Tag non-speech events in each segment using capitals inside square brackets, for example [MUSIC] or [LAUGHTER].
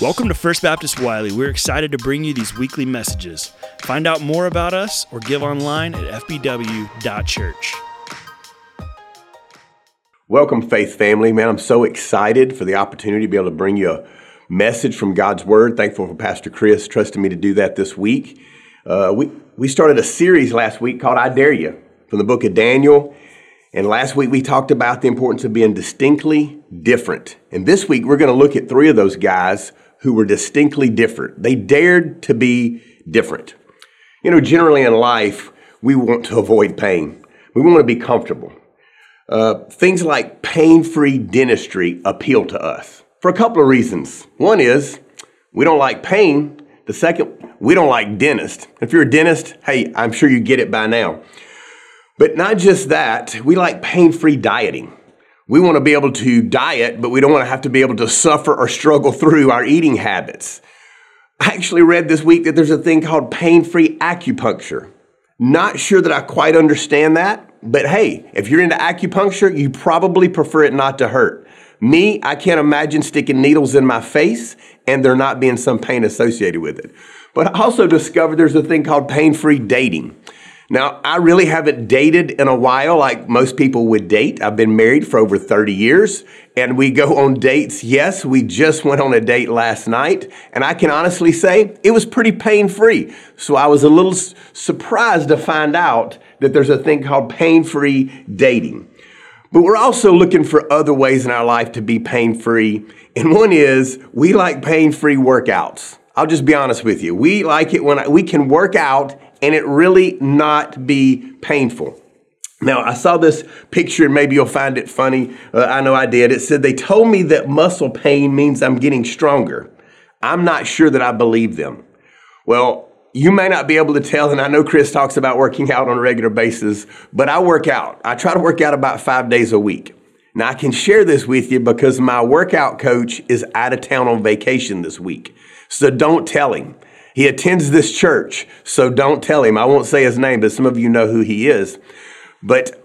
Welcome to First Baptist Wylie. We're excited to bring you these weekly messages. Find out more about us or give online at fbw.church. Welcome, Faith Family. Man, I'm so excited for the opportunity to be able to bring you a message from God's Word. Thankful for Pastor Chris trusting me to do that this week. Uh, we, we started a series last week called I Dare You from the book of Daniel. And last week we talked about the importance of being distinctly different. And this week we're going to look at three of those guys who were distinctly different. They dared to be different. You know, generally in life, we want to avoid pain. We want to be comfortable. Uh, things like pain free dentistry appeal to us for a couple of reasons. One is we don't like pain. The second, we don't like dentists. If you're a dentist, hey, I'm sure you get it by now. But not just that, we like pain free dieting. We want to be able to diet, but we don't want to have to be able to suffer or struggle through our eating habits. I actually read this week that there's a thing called pain free acupuncture. Not sure that I quite understand that, but hey, if you're into acupuncture, you probably prefer it not to hurt. Me, I can't imagine sticking needles in my face and there not being some pain associated with it. But I also discovered there's a thing called pain free dating. Now, I really haven't dated in a while like most people would date. I've been married for over 30 years and we go on dates. Yes, we just went on a date last night and I can honestly say it was pretty pain free. So I was a little surprised to find out that there's a thing called pain free dating. But we're also looking for other ways in our life to be pain free. And one is we like pain free workouts. I'll just be honest with you. We like it when we can work out and it really not be painful. Now, I saw this picture, and maybe you'll find it funny. Uh, I know I did. It said, They told me that muscle pain means I'm getting stronger. I'm not sure that I believe them. Well, you may not be able to tell, and I know Chris talks about working out on a regular basis, but I work out. I try to work out about five days a week. Now, I can share this with you because my workout coach is out of town on vacation this week. So don't tell him. He attends this church, so don't tell him. I won't say his name, but some of you know who he is. But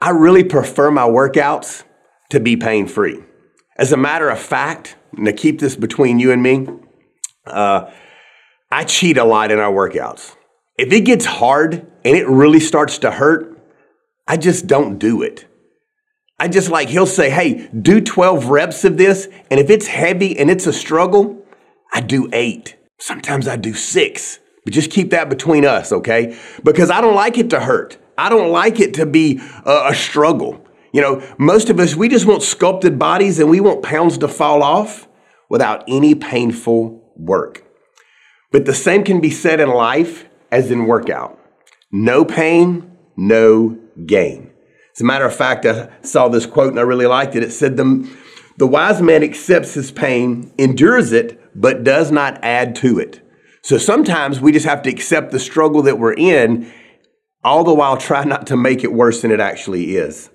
I really prefer my workouts to be pain free. As a matter of fact, and to keep this between you and me, uh, I cheat a lot in our workouts. If it gets hard and it really starts to hurt, I just don't do it. I just like, he'll say, hey, do 12 reps of this. And if it's heavy and it's a struggle, I do eight. Sometimes I do six, but just keep that between us, okay? Because I don't like it to hurt. I don't like it to be a, a struggle. You know, most of us, we just want sculpted bodies and we want pounds to fall off without any painful work. But the same can be said in life as in workout no pain, no gain. As a matter of fact, I saw this quote and I really liked it. It said, The, the wise man accepts his pain, endures it, but does not add to it. So sometimes we just have to accept the struggle that we're in, all the while try not to make it worse than it actually is.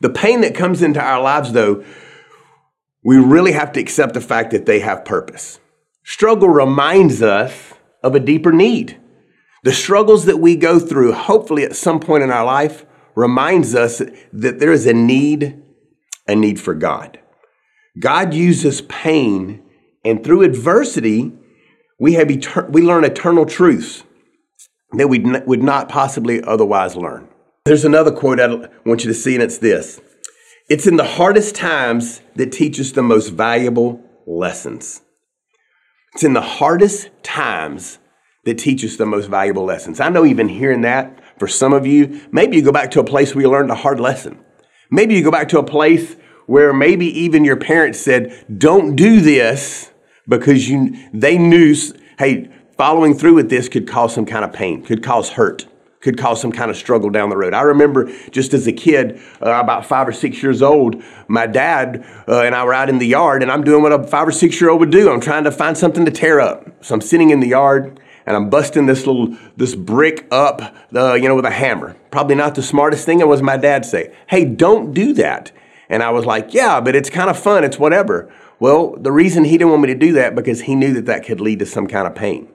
The pain that comes into our lives, though, we really have to accept the fact that they have purpose. Struggle reminds us of a deeper need. The struggles that we go through, hopefully at some point in our life, reminds us that there is a need, a need for God. God uses pain and through adversity, we, have we learn eternal truths that we n- would not possibly otherwise learn. There's another quote I want you to see, and it's this It's in the hardest times that teach us the most valuable lessons. It's in the hardest times that teach us the most valuable lessons. I know even hearing that for some of you, maybe you go back to a place where you learned a hard lesson. Maybe you go back to a place where maybe even your parents said, don't do this because you, they knew, hey, following through with this could cause some kind of pain, could cause hurt, could cause some kind of struggle down the road. I remember just as a kid, uh, about five or six years old, my dad uh, and I were out in the yard, and I'm doing what a five or six year old would do. I'm trying to find something to tear up. So I'm sitting in the yard and I'm busting this little this brick up, uh, you know, with a hammer. Probably not the smartest thing. It was my dad say, "Hey, don't do that." And I was like, "Yeah, but it's kind of fun. It's whatever." Well, the reason he didn't want me to do that because he knew that that could lead to some kind of pain.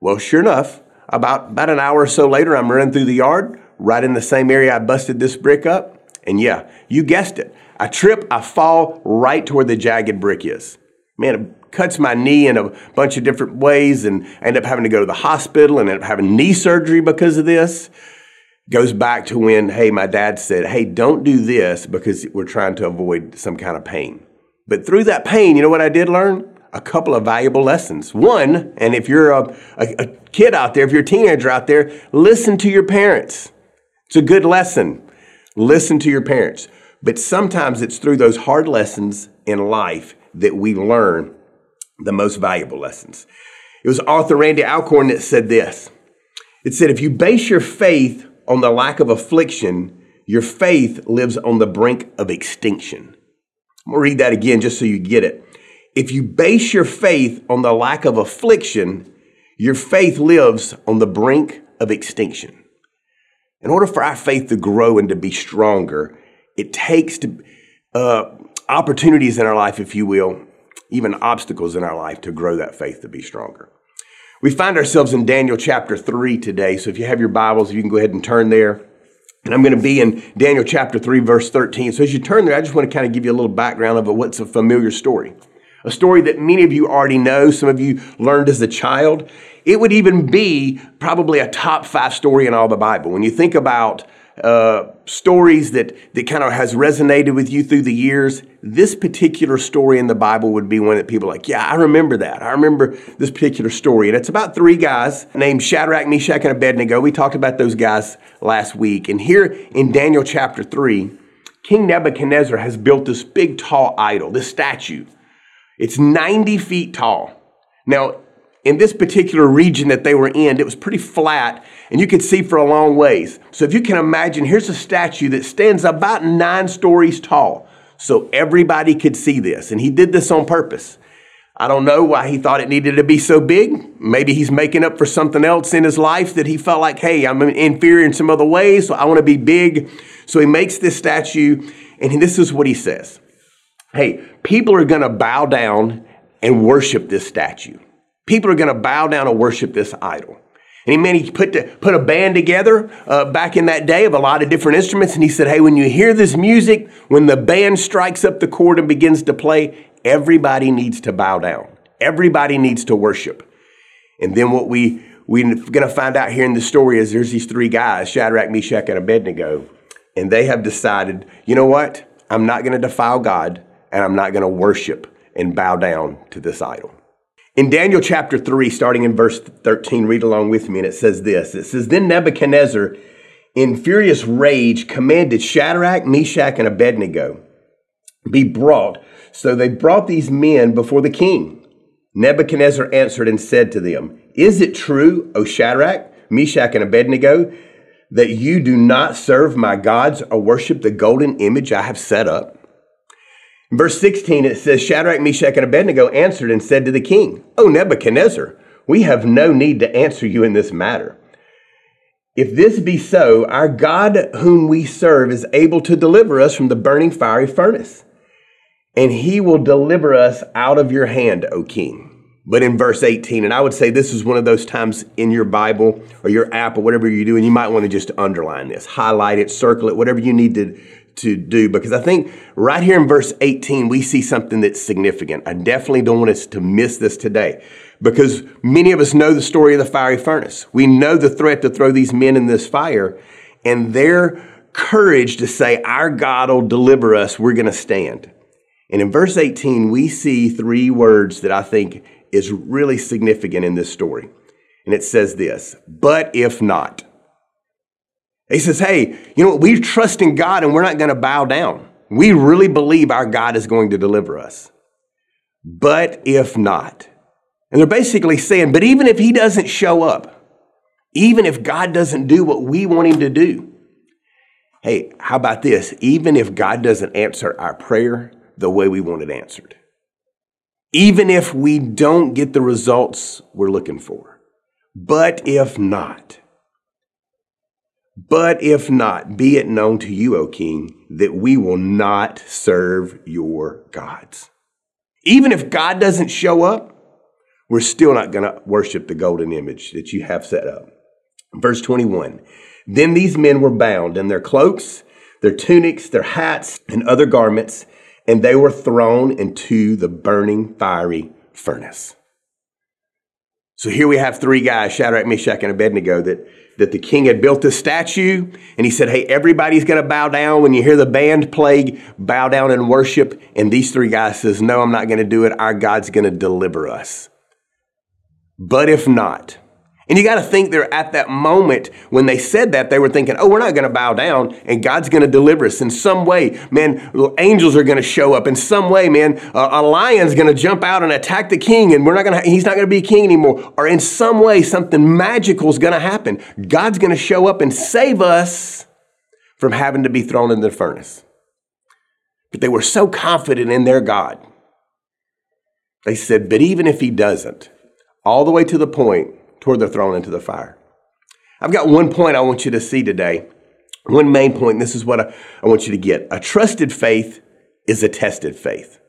Well, sure enough, about, about an hour or so later, I'm running through the yard, right in the same area I busted this brick up. And yeah, you guessed it. I trip, I fall right to where the jagged brick is. Man, it cuts my knee in a bunch of different ways and I end up having to go to the hospital and end up having knee surgery because of this. Goes back to when, hey, my dad said, hey, don't do this because we're trying to avoid some kind of pain. But through that pain, you know what I did learn? A couple of valuable lessons. One, and if you're a, a, a kid out there, if you're a teenager out there, listen to your parents. It's a good lesson. Listen to your parents. But sometimes it's through those hard lessons in life that we learn the most valuable lessons. It was author Randy Alcorn that said this. It said, if you base your faith on the lack of affliction, your faith lives on the brink of extinction. I'm gonna read that again just so you get it. If you base your faith on the lack of affliction, your faith lives on the brink of extinction. In order for our faith to grow and to be stronger, it takes to, uh, opportunities in our life, if you will, even obstacles in our life to grow that faith to be stronger. We find ourselves in Daniel chapter 3 today. So if you have your Bibles, you can go ahead and turn there. And I'm going to be in Daniel chapter 3, verse 13. So as you turn there, I just want to kind of give you a little background of what's a familiar story. A story that many of you already know, some of you learned as a child. It would even be probably a top five story in all the Bible. When you think about uh, stories that, that kind of has resonated with you through the years, this particular story in the Bible would be one that people like, yeah, I remember that. I remember this particular story. And it's about three guys named Shadrach, Meshach, and Abednego. We talked about those guys last week. And here in Daniel chapter 3, King Nebuchadnezzar has built this big, tall idol, this statue. It's 90 feet tall. Now, in this particular region that they were in, it was pretty flat and you could see for a long ways. So if you can imagine, here's a statue that stands about nine stories tall. So everybody could see this. And he did this on purpose. I don't know why he thought it needed to be so big. Maybe he's making up for something else in his life that he felt like, hey, I'm inferior in some other ways, so I want to be big. So he makes this statue, and this is what he says Hey, people are going to bow down and worship this statue. People are going to bow down and worship this idol. And he, man, he put, the, put a band together uh, back in that day of a lot of different instruments. And he said, hey, when you hear this music, when the band strikes up the chord and begins to play, everybody needs to bow down. Everybody needs to worship. And then what we, we're going to find out here in the story is there's these three guys, Shadrach, Meshach, and Abednego. And they have decided, you know what? I'm not going to defile God and I'm not going to worship and bow down to this idol. In Daniel chapter 3, starting in verse 13, read along with me, and it says this It says, Then Nebuchadnezzar, in furious rage, commanded Shadrach, Meshach, and Abednego be brought. So they brought these men before the king. Nebuchadnezzar answered and said to them, Is it true, O Shadrach, Meshach, and Abednego, that you do not serve my gods or worship the golden image I have set up? Verse 16, it says, Shadrach, Meshach, and Abednego answered and said to the king, O Nebuchadnezzar, we have no need to answer you in this matter. If this be so, our God whom we serve is able to deliver us from the burning fiery furnace, and he will deliver us out of your hand, O king. But in verse 18, and I would say this is one of those times in your Bible or your app or whatever you do, and you might want to just underline this, highlight it, circle it, whatever you need to, to do because I think right here in verse 18, we see something that's significant. I definitely don't want us to miss this today because many of us know the story of the fiery furnace. We know the threat to throw these men in this fire and their courage to say, Our God will deliver us, we're going to stand. And in verse 18, we see three words that I think is really significant in this story. And it says this, but if not. He says, hey, you know, what? we trust in God and we're not going to bow down. We really believe our God is going to deliver us. But if not, and they're basically saying, but even if he doesn't show up, even if God doesn't do what we want him to do, hey, how about this? Even if God doesn't answer our prayer the way we want it answered, even if we don't get the results we're looking for, but if not, but if not, be it known to you, O king, that we will not serve your gods. Even if God doesn't show up, we're still not going to worship the golden image that you have set up. Verse 21 Then these men were bound in their cloaks, their tunics, their hats, and other garments, and they were thrown into the burning fiery furnace. So here we have three guys, Shadrach, Meshach, and Abednego, that, that the king had built a statue, and he said, Hey, everybody's going to bow down. When you hear the band play, bow down and worship. And these three guys says, No, I'm not going to do it. Our God's going to deliver us. But if not, and you got to think they're at that moment when they said that, they were thinking, oh, we're not going to bow down and God's going to deliver us in some way. Man, angels are going to show up in some way, man. a lion's going to jump out and attack the king and we're not going to, he's not going to be king anymore. Or in some way, something magical is going to happen. God's going to show up and save us from having to be thrown in the furnace. But they were so confident in their God. They said, but even if he doesn't, all the way to the point toward the thrown into the fire. I've got one point I want you to see today. One main point, this is what I, I want you to get. A trusted faith is a tested faith.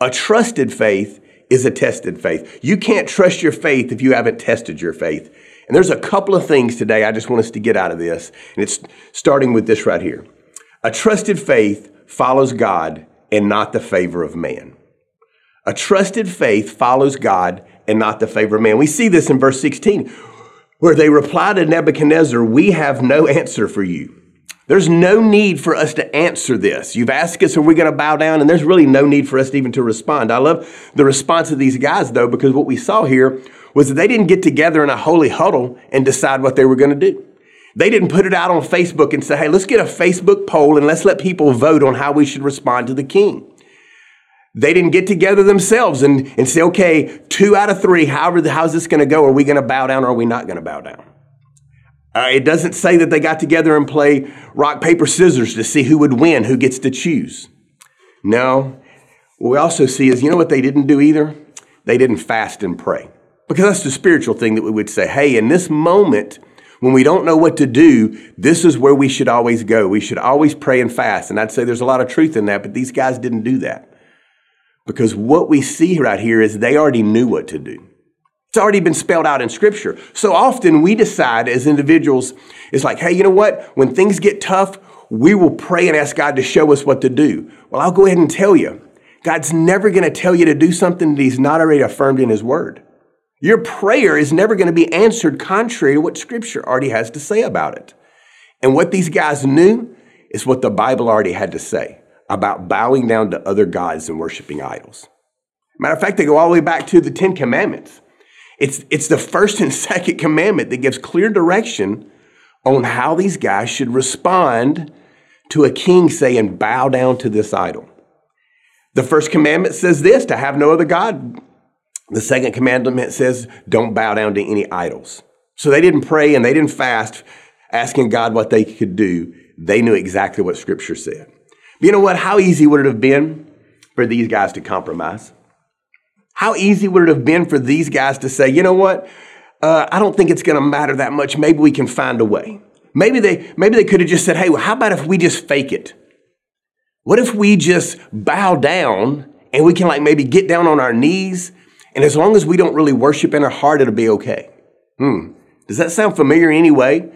A trusted faith is a tested faith. You can't trust your faith if you haven't tested your faith. And there's a couple of things today I just want us to get out of this. And it's starting with this right here. A trusted faith follows God and not the favor of man. A trusted faith follows God and not the favor of man. We see this in verse 16, where they reply to Nebuchadnezzar, We have no answer for you. There's no need for us to answer this. You've asked us, are we going to bow down? And there's really no need for us even to respond. I love the response of these guys, though, because what we saw here was that they didn't get together in a holy huddle and decide what they were going to do. They didn't put it out on Facebook and say, hey, let's get a Facebook poll and let's let people vote on how we should respond to the king. They didn't get together themselves and, and say, okay, two out of three, however, how's this going to go? Are we going to bow down or are we not going to bow down? Uh, it doesn't say that they got together and play rock, paper, scissors to see who would win, who gets to choose. No. What we also see is, you know what they didn't do either? They didn't fast and pray. Because that's the spiritual thing that we would say, hey, in this moment, when we don't know what to do, this is where we should always go. We should always pray and fast. And I'd say there's a lot of truth in that, but these guys didn't do that. Because what we see right here is they already knew what to do. It's already been spelled out in scripture. So often we decide as individuals, it's like, hey, you know what? When things get tough, we will pray and ask God to show us what to do. Well, I'll go ahead and tell you God's never going to tell you to do something that He's not already affirmed in His Word. Your prayer is never going to be answered contrary to what Scripture already has to say about it. And what these guys knew is what the Bible already had to say about bowing down to other gods and worshiping idols. Matter of fact, they go all the way back to the Ten Commandments. It's, it's the first and [LAUGHS] second commandment that gives clear direction on how these guys should respond to a king saying, Bow down to this idol. The first commandment says this to have no other God. The second commandment says, Don't bow down to any idols. So they didn't pray and they didn't fast asking God what they could do. They knew exactly what Scripture said. You know what? How easy would it have been for these guys to compromise? How easy would it have been for these guys to say, you know what? Uh, I don't think it's going to matter that much. Maybe we can find a way. Maybe they, maybe they could have just said, hey, well, how about if we just fake it? What if we just bow down and we can like maybe get down on our knees? And as long as we don't really worship in our heart, it'll be okay. Hmm. Does that sound familiar anyway?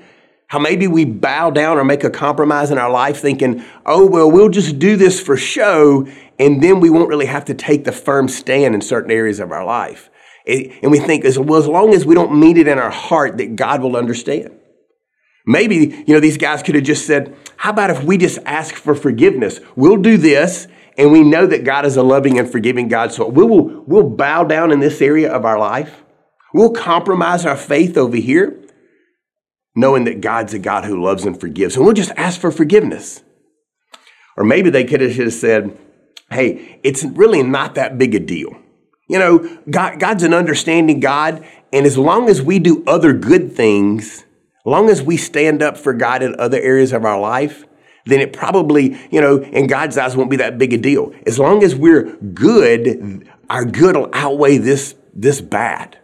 How maybe we bow down or make a compromise in our life thinking, oh, well, we'll just do this for show, and then we won't really have to take the firm stand in certain areas of our life. And we think, as well, as long as we don't mean it in our heart, that God will understand. Maybe, you know, these guys could have just said, how about if we just ask for forgiveness? We'll do this, and we know that God is a loving and forgiving God, so we'll, we'll bow down in this area of our life. We'll compromise our faith over here knowing that God's a God who loves and forgives. And we'll just ask for forgiveness. Or maybe they could have just said, hey, it's really not that big a deal. You know, God, God's an understanding God, and as long as we do other good things, long as we stand up for God in other areas of our life, then it probably, you know, in God's eyes won't be that big a deal. As long as we're good, our good will outweigh this, this bad.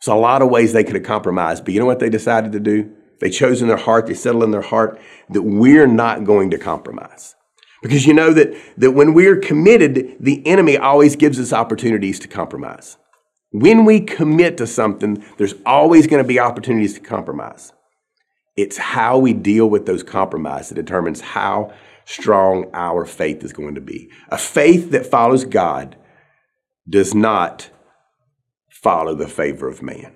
So a lot of ways they could have compromised, but you know what they decided to do? They chose in their heart, they settled in their heart that we're not going to compromise. Because you know that, that when we're committed, the enemy always gives us opportunities to compromise. When we commit to something, there's always going to be opportunities to compromise. It's how we deal with those compromises that determines how strong our faith is going to be. A faith that follows God does not follow the favor of man.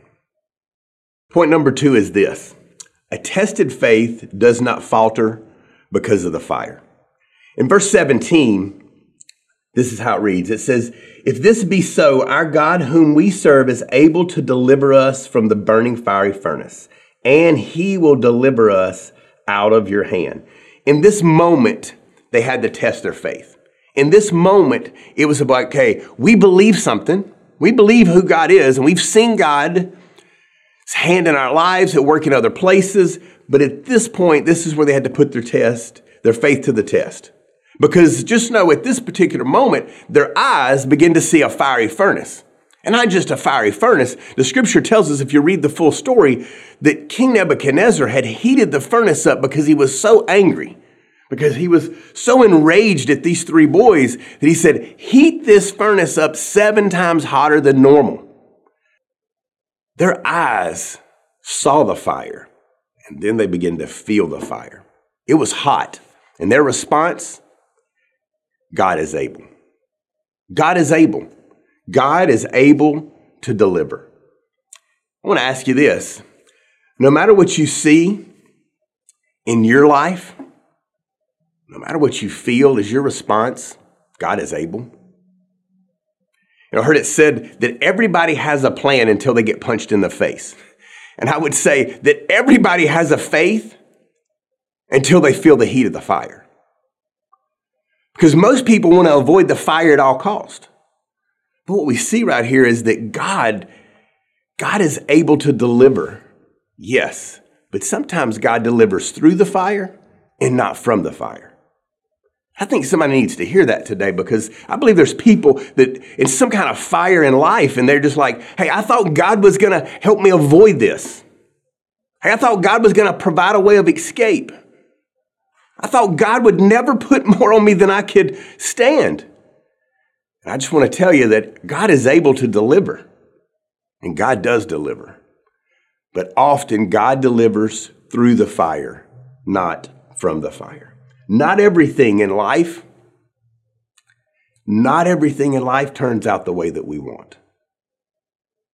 Point number two is this a tested faith does not falter because of the fire. In verse 17, this is how it reads it says, If this be so, our God, whom we serve, is able to deliver us from the burning fiery furnace, and he will deliver us out of your hand. In this moment, they had to test their faith. In this moment, it was about, okay, we believe something. We believe who God is, and we've seen God's hand in our lives at work in other places. But at this point, this is where they had to put their test, their faith to the test. Because just know at this particular moment, their eyes begin to see a fiery furnace. And not just a fiery furnace. The scripture tells us, if you read the full story, that King Nebuchadnezzar had heated the furnace up because he was so angry, because he was so enraged at these three boys that he said, Heat this furnace up seven times hotter than normal. Their eyes saw the fire, and then they began to feel the fire. It was hot. And their response God is able. God is able. God is able to deliver. I want to ask you this no matter what you see in your life, no matter what you feel is your response, God is able. I heard it said that everybody has a plan until they get punched in the face. And I would say that everybody has a faith until they feel the heat of the fire. Because most people want to avoid the fire at all cost. But what we see right here is that God, God is able to deliver. Yes, but sometimes God delivers through the fire and not from the fire. I think somebody needs to hear that today because I believe there's people that in some kind of fire in life and they're just like, hey, I thought God was going to help me avoid this. Hey, I thought God was going to provide a way of escape. I thought God would never put [LAUGHS] more on me than I could stand. And I just want to tell you that God is able to deliver, and God does deliver. But often God delivers through the fire, not from the fire. Not everything in life, not everything in life turns out the way that we want.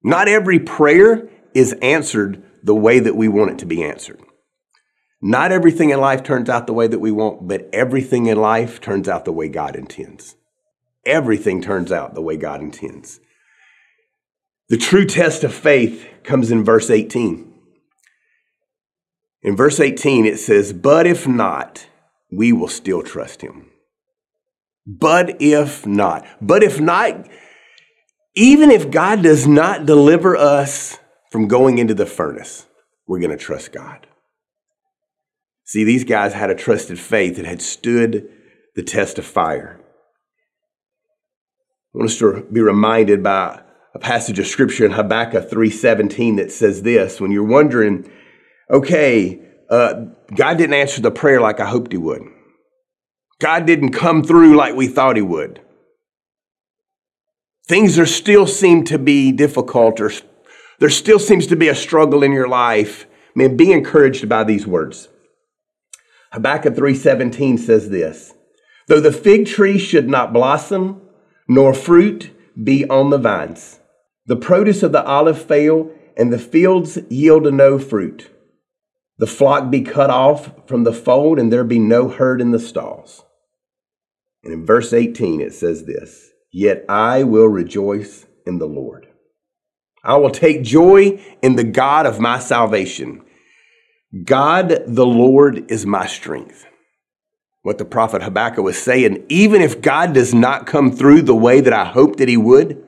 Not every prayer is answered the way that we want it to be answered. Not everything in life turns out the way that we want, but everything in life turns out the way God intends. Everything turns out the way God intends. The true test of faith comes in verse 18. In verse 18, it says, But if not, we will still trust him. But if not, but if not, even if God does not deliver us from going into the furnace, we're going to trust God. See, these guys had a trusted faith that had stood the test of fire. I want us to be reminded by a passage of scripture in Habakkuk 3:17 that says this, when you're wondering, okay, uh, God didn't answer the prayer like I hoped he would. God didn't come through like we thought he would. Things are still seem to be difficult or there still seems to be a struggle in your life. Man, be encouraged by these words. Habakkuk 3:17 says this: Though the fig tree should not blossom, nor fruit be on the vines, the produce of the olive fail, and the fields yield no fruit. The flock be cut off from the fold, and there be no herd in the stalls. And in verse 18 it says this Yet I will rejoice in the Lord. I will take joy in the God of my salvation. God the Lord is my strength. What the prophet Habakkuk was saying, even if God does not come through the way that I hoped that he would,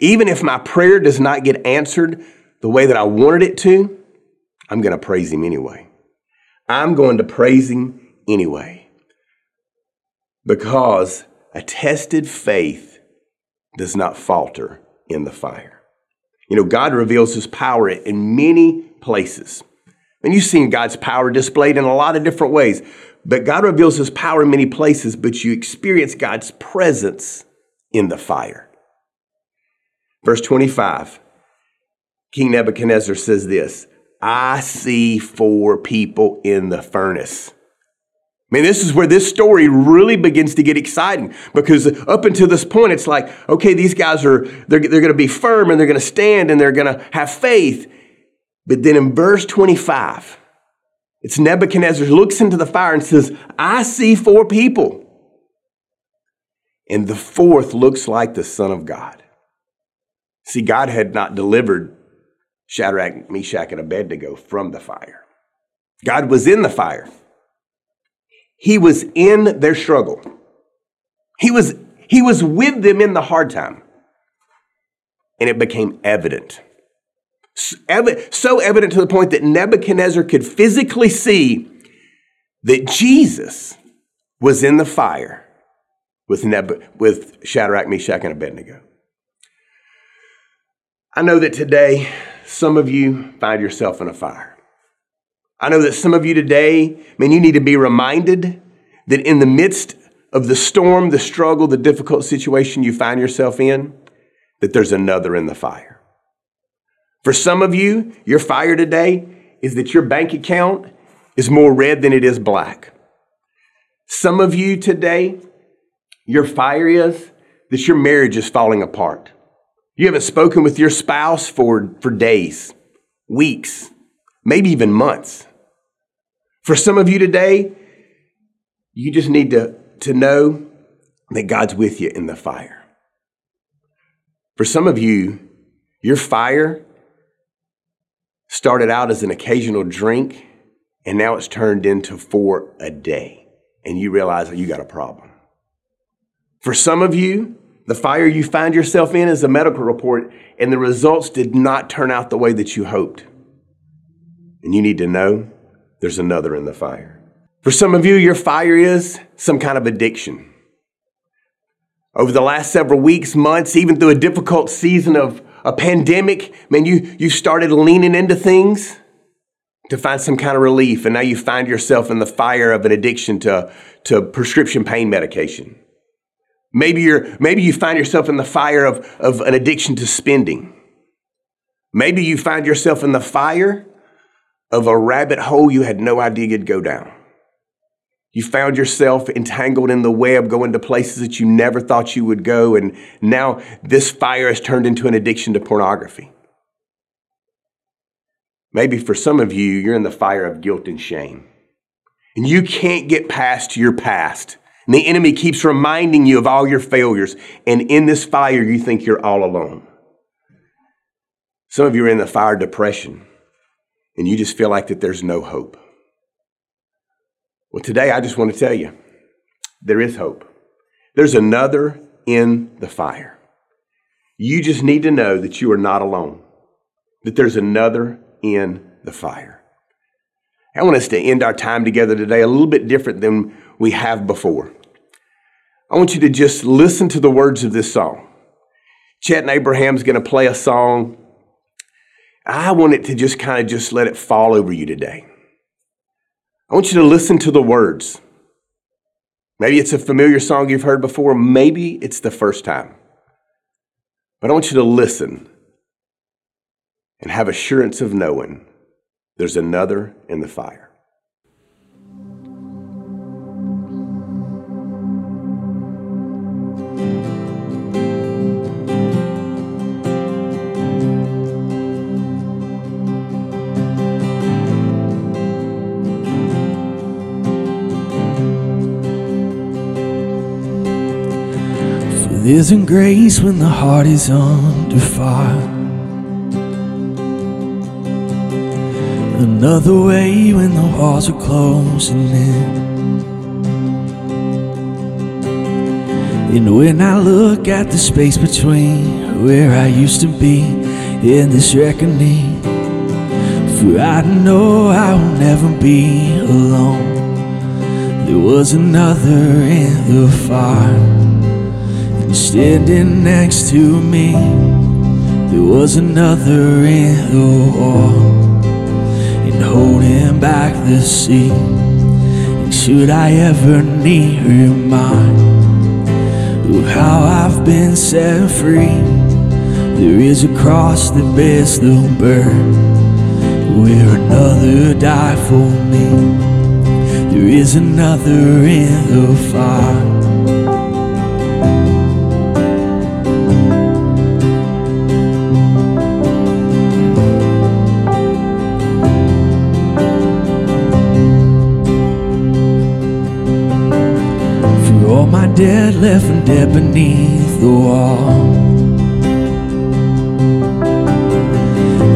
even if my prayer does not get answered the way that I wanted it to, I'm going to praise him anyway. I'm going to praise him anyway. Because a tested faith does not falter in the fire. You know, God reveals his power in many places. And you've seen God's power displayed in a lot of different ways. But God reveals his power in many places, but you experience God's presence in the fire. Verse 25 King Nebuchadnezzar says this I see four people in the furnace. I mean, this is where this story really begins to get exciting because up until this point, it's like, okay, these guys are, they're, they're going to be firm and they're going to stand and they're going to have faith. But then in verse 25, it's Nebuchadnezzar looks into the fire and says, I see four people. And the fourth looks like the Son of God. See, God had not delivered Shadrach, Meshach, and Abednego from the fire. God was in the fire. He was in their struggle. He was, he was with them in the hard time. And it became evident. So evident to the point that Nebuchadnezzar could physically see that Jesus was in the fire with, Neb- with Shadrach, Meshach, and Abednego. I know that today some of you find yourself in a fire. I know that some of you today, man, you need to be reminded that in the midst of the storm, the struggle, the difficult situation you find yourself in, that there's another in the fire. For some of you, your fire today is that your bank account is more red than it is black. Some of you today, your fire is that your marriage is falling apart. You haven't spoken with your spouse for, for days, weeks, maybe even months. For some of you today, you just need to, to know that God's with you in the fire. For some of you, your fire started out as an occasional drink, and now it's turned into four a day, and you realize that you got a problem. For some of you, the fire you find yourself in is a medical report, and the results did not turn out the way that you hoped. And you need to know there's another in the fire. For some of you, your fire is some kind of addiction. Over the last several weeks, months, even through a difficult season of a pandemic, man, you, you started leaning into things to find some kind of relief, and now you find yourself in the fire of an addiction to, to prescription pain medication. Maybe, you're, maybe you find yourself in the fire of, of an addiction to spending. Maybe you find yourself in the fire of a rabbit hole you had no idea you'd go down. You found yourself entangled in the web, going to places that you never thought you would go, and now this fire has turned into an addiction to pornography. Maybe for some of you, you're in the fire of guilt and shame, and you can't get past your past. And the enemy keeps reminding you of all your failures, and in this fire, you think you're all alone. Some of you are in the fire depression and you just feel like that there's no hope. Well, today I just want to tell you there is hope. There's another in the fire. You just need to know that you are not alone, that there's another in the fire. I want us to end our time together today a little bit different than we have before. I want you to just listen to the words of this song. Chet and Abraham's going to play a song I want it to just kind of just let it fall over you today. I want you to listen to the words. Maybe it's a familiar song you've heard before, maybe it's the first time. But I want you to listen and have assurance of knowing there's another in the fire. Isn't grace when the heart is under fire? Another way when the walls are closing in. And when I look at the space between where I used to be in this reckoning, for I know I will never be alone. There was another in the fire standing next to me. There was another in the wall, and holding back the sea. And should I ever need remind of how I've been set free, there is a cross that bears the burden where another died for me. There is another in the fire. My dead left and dead beneath the wall.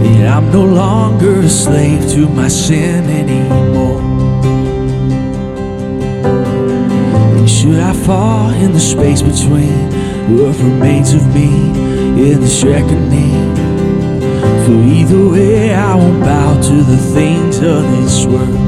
And I'm no longer a slave to my sin anymore. And should I fall in the space between what remains of me in this reckoning? For either way, I won't bow to the things of this world.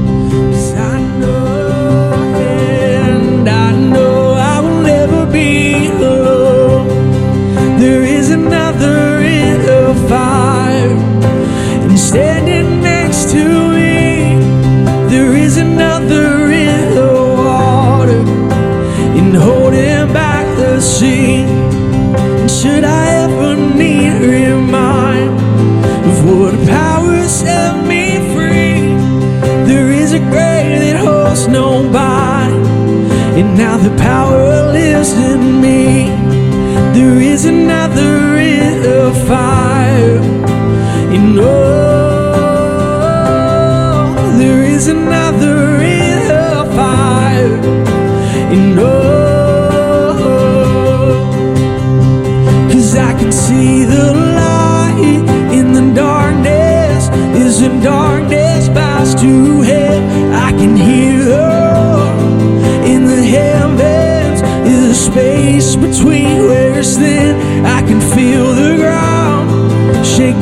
Nobody, and now the power lives in me. There is another in the fire, and oh, there is another in the fire, and oh, cause I can see the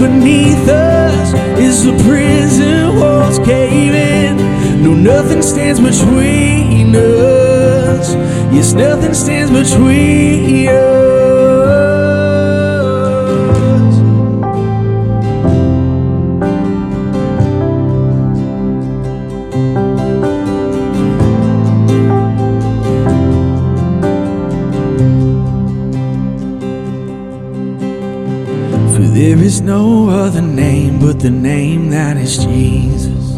beneath us, is the prison walls cave in. No, nothing stands between us. Yes, nothing stands between us. There is no other name but the name that is Jesus.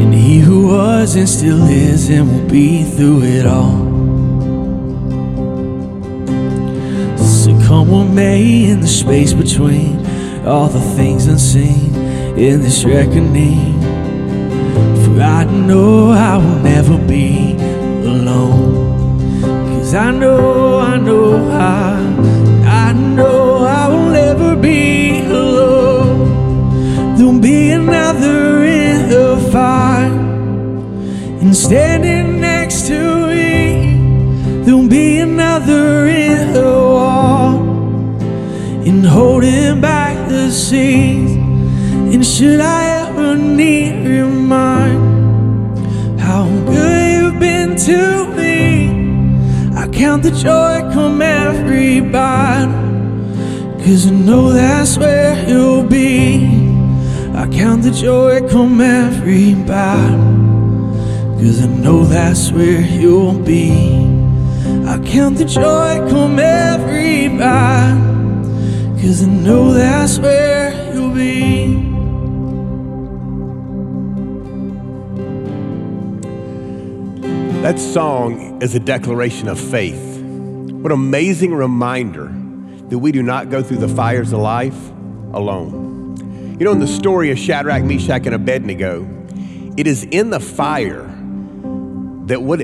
And he who was and still is and will be through it all. So come what may in the space between all the things unseen in this reckoning. For I know I will never be alone. Cause I know, I know, I, never be alone. There'll be another in the fire, and standing next to me, there'll be another in the wall, and holding back the seas. And should I ever need remind how good you've been to me? I count the joy come every bite. Cause I know that's where you'll be. I count the joy come every bite. Cause I know that's where you'll be. I count the joy come every bite. Cause I know that's where you'll be. That song is a declaration of faith. What amazing reminder that we do not go through the fires of life alone. You know, in the story of Shadrach, Meshach, and Abednego, it is in the fire that what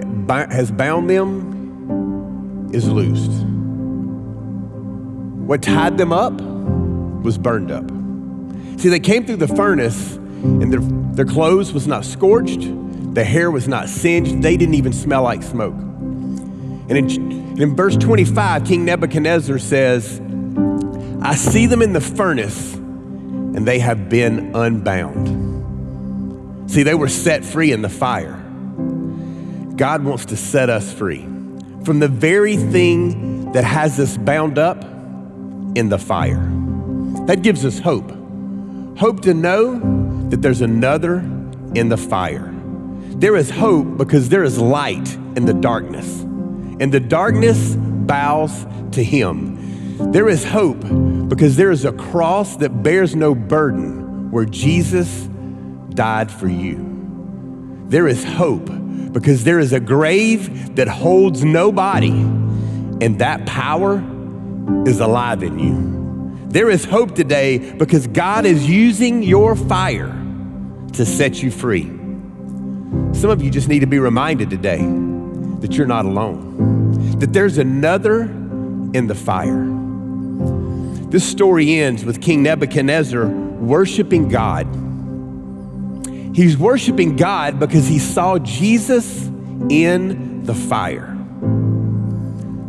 has bound them is loosed. What tied them up was burned up. See, they came through the furnace and their, their clothes was not scorched, their hair was not singed, they didn't even smell like smoke. And in, in verse 25, King Nebuchadnezzar says, I see them in the furnace and they have been unbound. See, they were set free in the fire. God wants to set us free from the very thing that has us bound up in the fire. That gives us hope. Hope to know that there's another in the fire. There is hope because there is light in the darkness, and the darkness bows to him. There is hope because there is a cross that bears no burden where Jesus died for you. there is hope because there is a grave that holds nobody, and that power is alive in you. There is hope today because God is using your fire to set you free. Some of you just need to be reminded today that you're not alone, that there's another in the fire. This story ends with King Nebuchadnezzar worshiping God. He's worshiping God because he saw Jesus in the fire.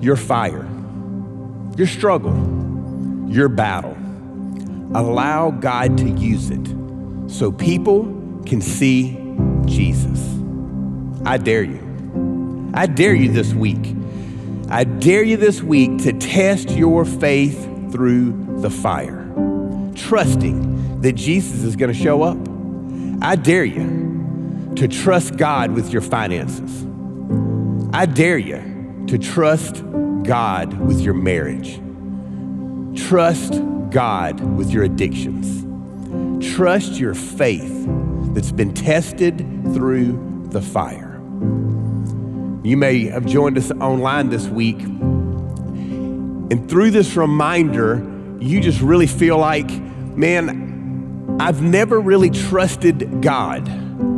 Your fire, your struggle, your battle. Allow God to use it so people can see Jesus. I dare you. I dare you this week. I dare you this week to test your faith through the fire, trusting that Jesus is going to show up. I dare you to trust God with your finances. I dare you to trust God with your marriage. Trust God with your addictions. Trust your faith that's been tested through the fire. You may have joined us online this week, and through this reminder, you just really feel like, man, I've never really trusted God.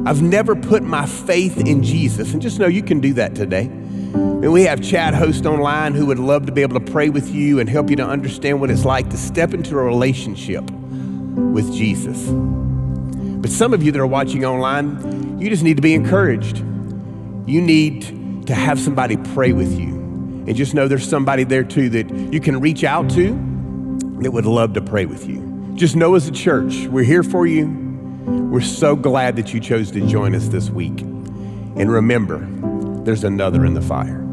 I've never put my faith in Jesus. And just know you can do that today. And we have chat host online who would love to be able to pray with you and help you to understand what it's like to step into a relationship with Jesus. But some of you that are watching online, you just need to be encouraged. You need to have somebody pray with you. And just know there's somebody there too that you can reach out to that would love to pray with you. Just know as a church, we're here for you. We're so glad that you chose to join us this week. And remember, there's another in the fire.